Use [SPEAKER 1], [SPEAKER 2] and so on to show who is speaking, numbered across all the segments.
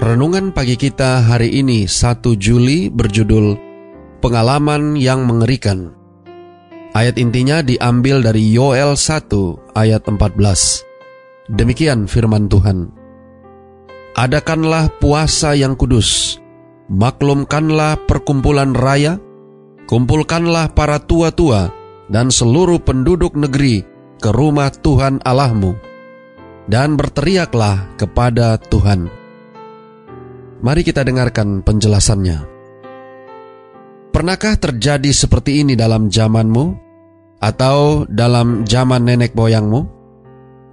[SPEAKER 1] Renungan pagi kita hari ini 1 Juli berjudul Pengalaman yang Mengerikan. Ayat intinya diambil dari Yoel 1 ayat 14. Demikian firman Tuhan. Adakanlah puasa yang kudus, maklumkanlah perkumpulan raya, kumpulkanlah para tua-tua dan seluruh penduduk negeri ke rumah Tuhan Allahmu, dan berteriaklah kepada Tuhan Mari kita dengarkan penjelasannya. Pernahkah terjadi seperti ini dalam zamanmu atau dalam zaman nenek moyangmu?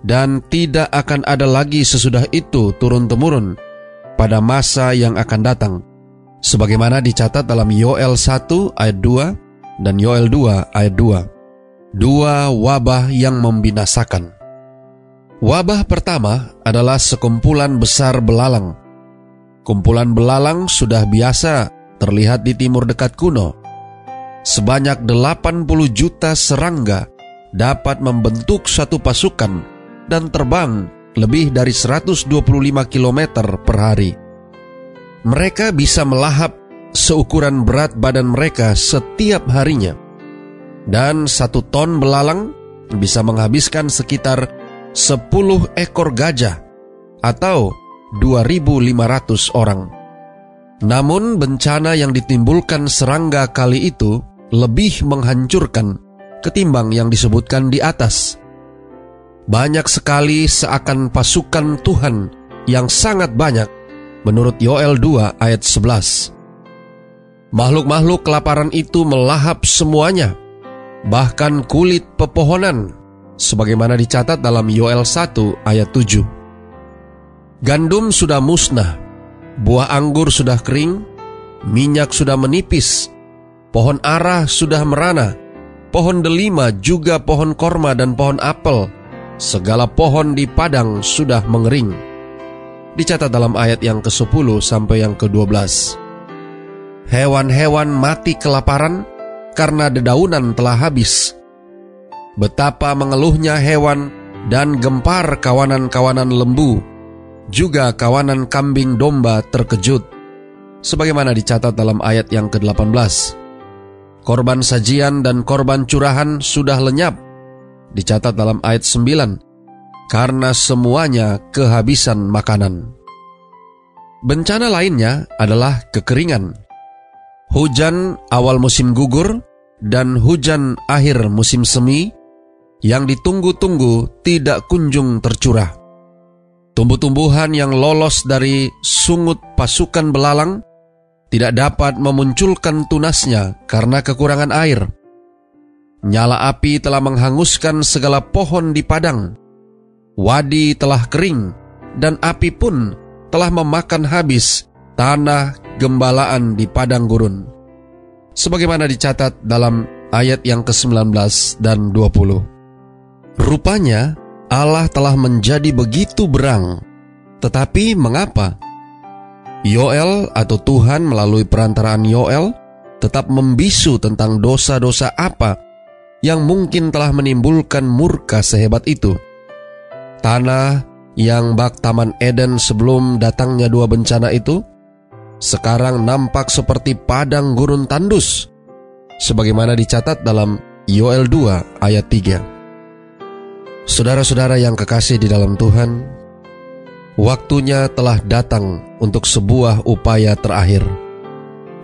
[SPEAKER 1] Dan tidak akan ada lagi sesudah itu turun-temurun pada masa yang akan datang. Sebagaimana dicatat dalam Yoel 1 ayat 2 dan Yoel 2 ayat 2. Dua wabah yang membinasakan. Wabah pertama adalah sekumpulan besar belalang Kumpulan belalang sudah biasa terlihat di timur dekat kuno. Sebanyak 80 juta serangga dapat membentuk satu pasukan dan terbang lebih dari 125 km per hari. Mereka bisa melahap seukuran berat badan mereka setiap harinya. Dan satu ton belalang bisa menghabiskan sekitar 10 ekor gajah atau 2.500 orang. Namun bencana yang ditimbulkan serangga kali itu lebih menghancurkan ketimbang yang disebutkan di atas. Banyak sekali seakan pasukan Tuhan yang sangat banyak menurut Yoel 2 ayat 11. Makhluk-makhluk kelaparan itu melahap semuanya, bahkan kulit pepohonan, sebagaimana dicatat dalam Yoel 1 ayat 7. Gandum sudah musnah, buah anggur sudah kering, minyak sudah menipis, pohon arah sudah merana, pohon delima juga pohon korma dan pohon apel, segala pohon di padang sudah mengering. Dicatat dalam ayat yang ke-10 sampai yang ke-12. Hewan-hewan mati kelaparan karena dedaunan telah habis. Betapa mengeluhnya hewan dan gempar kawanan-kawanan lembu juga kawanan kambing domba terkejut, sebagaimana dicatat dalam ayat yang ke-18. Korban sajian dan korban curahan sudah lenyap, dicatat dalam ayat 9, karena semuanya kehabisan makanan. Bencana lainnya adalah kekeringan. Hujan awal musim gugur dan hujan akhir musim semi yang ditunggu-tunggu tidak kunjung tercurah. Tumbuh-tumbuhan yang lolos dari sungut pasukan belalang tidak dapat memunculkan tunasnya karena kekurangan air. Nyala api telah menghanguskan segala pohon di padang. Wadi telah kering dan api pun telah memakan habis tanah gembalaan di padang gurun. Sebagaimana dicatat dalam ayat yang ke-19 dan 20. Rupanya, Allah telah menjadi begitu berang. Tetapi mengapa? Yoel atau Tuhan melalui perantaraan Yoel tetap membisu tentang dosa-dosa apa yang mungkin telah menimbulkan murka sehebat itu. Tanah yang bak Taman Eden sebelum datangnya dua bencana itu sekarang nampak seperti padang gurun tandus sebagaimana dicatat dalam Yoel 2 ayat 3. Saudara-saudara yang kekasih di dalam Tuhan, waktunya telah datang untuk sebuah upaya terakhir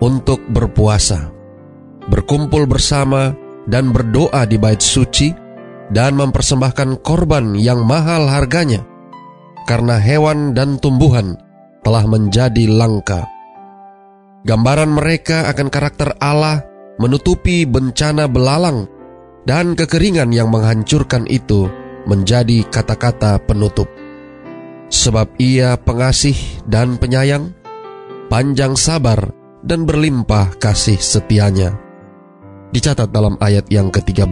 [SPEAKER 1] untuk berpuasa, berkumpul bersama, dan berdoa di bait suci, dan mempersembahkan korban yang mahal harganya, karena hewan dan tumbuhan telah menjadi langka. Gambaran mereka akan karakter Allah menutupi bencana belalang dan kekeringan yang menghancurkan itu menjadi kata-kata penutup. Sebab ia pengasih dan penyayang, panjang sabar dan berlimpah kasih setianya. Dicatat dalam ayat yang ke-13.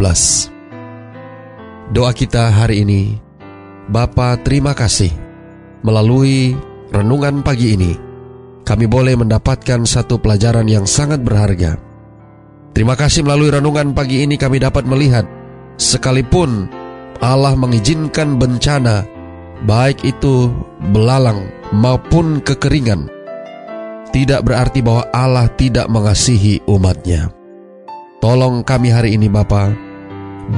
[SPEAKER 1] Doa kita hari ini, Bapa terima kasih. Melalui renungan pagi ini, kami boleh mendapatkan satu pelajaran yang sangat berharga. Terima kasih melalui renungan pagi ini kami dapat melihat, sekalipun Allah mengizinkan bencana, baik itu belalang maupun kekeringan, tidak berarti bahwa Allah tidak mengasihi umatnya. Tolong kami hari ini Bapa,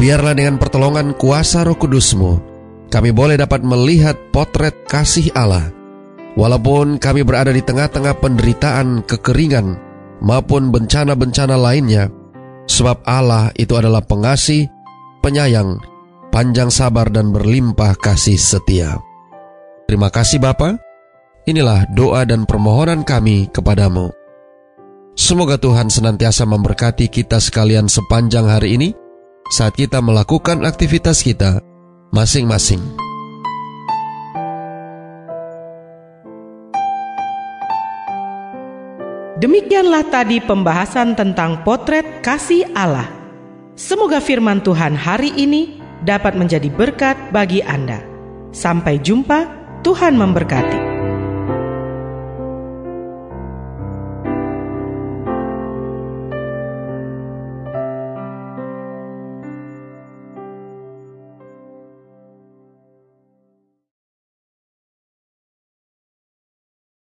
[SPEAKER 1] biarlah dengan pertolongan kuasa roh kudusmu, kami boleh dapat melihat potret kasih Allah. Walaupun kami berada di tengah-tengah penderitaan, kekeringan, maupun bencana-bencana lainnya, sebab Allah itu adalah pengasih, penyayang, panjang sabar dan berlimpah kasih setia. Terima kasih Bapak. Inilah doa dan permohonan kami kepadamu. Semoga Tuhan senantiasa memberkati kita sekalian sepanjang hari ini saat kita melakukan aktivitas kita masing-masing.
[SPEAKER 2] Demikianlah tadi pembahasan tentang potret kasih Allah. Semoga firman Tuhan hari ini dapat menjadi berkat bagi Anda. Sampai jumpa, Tuhan memberkati.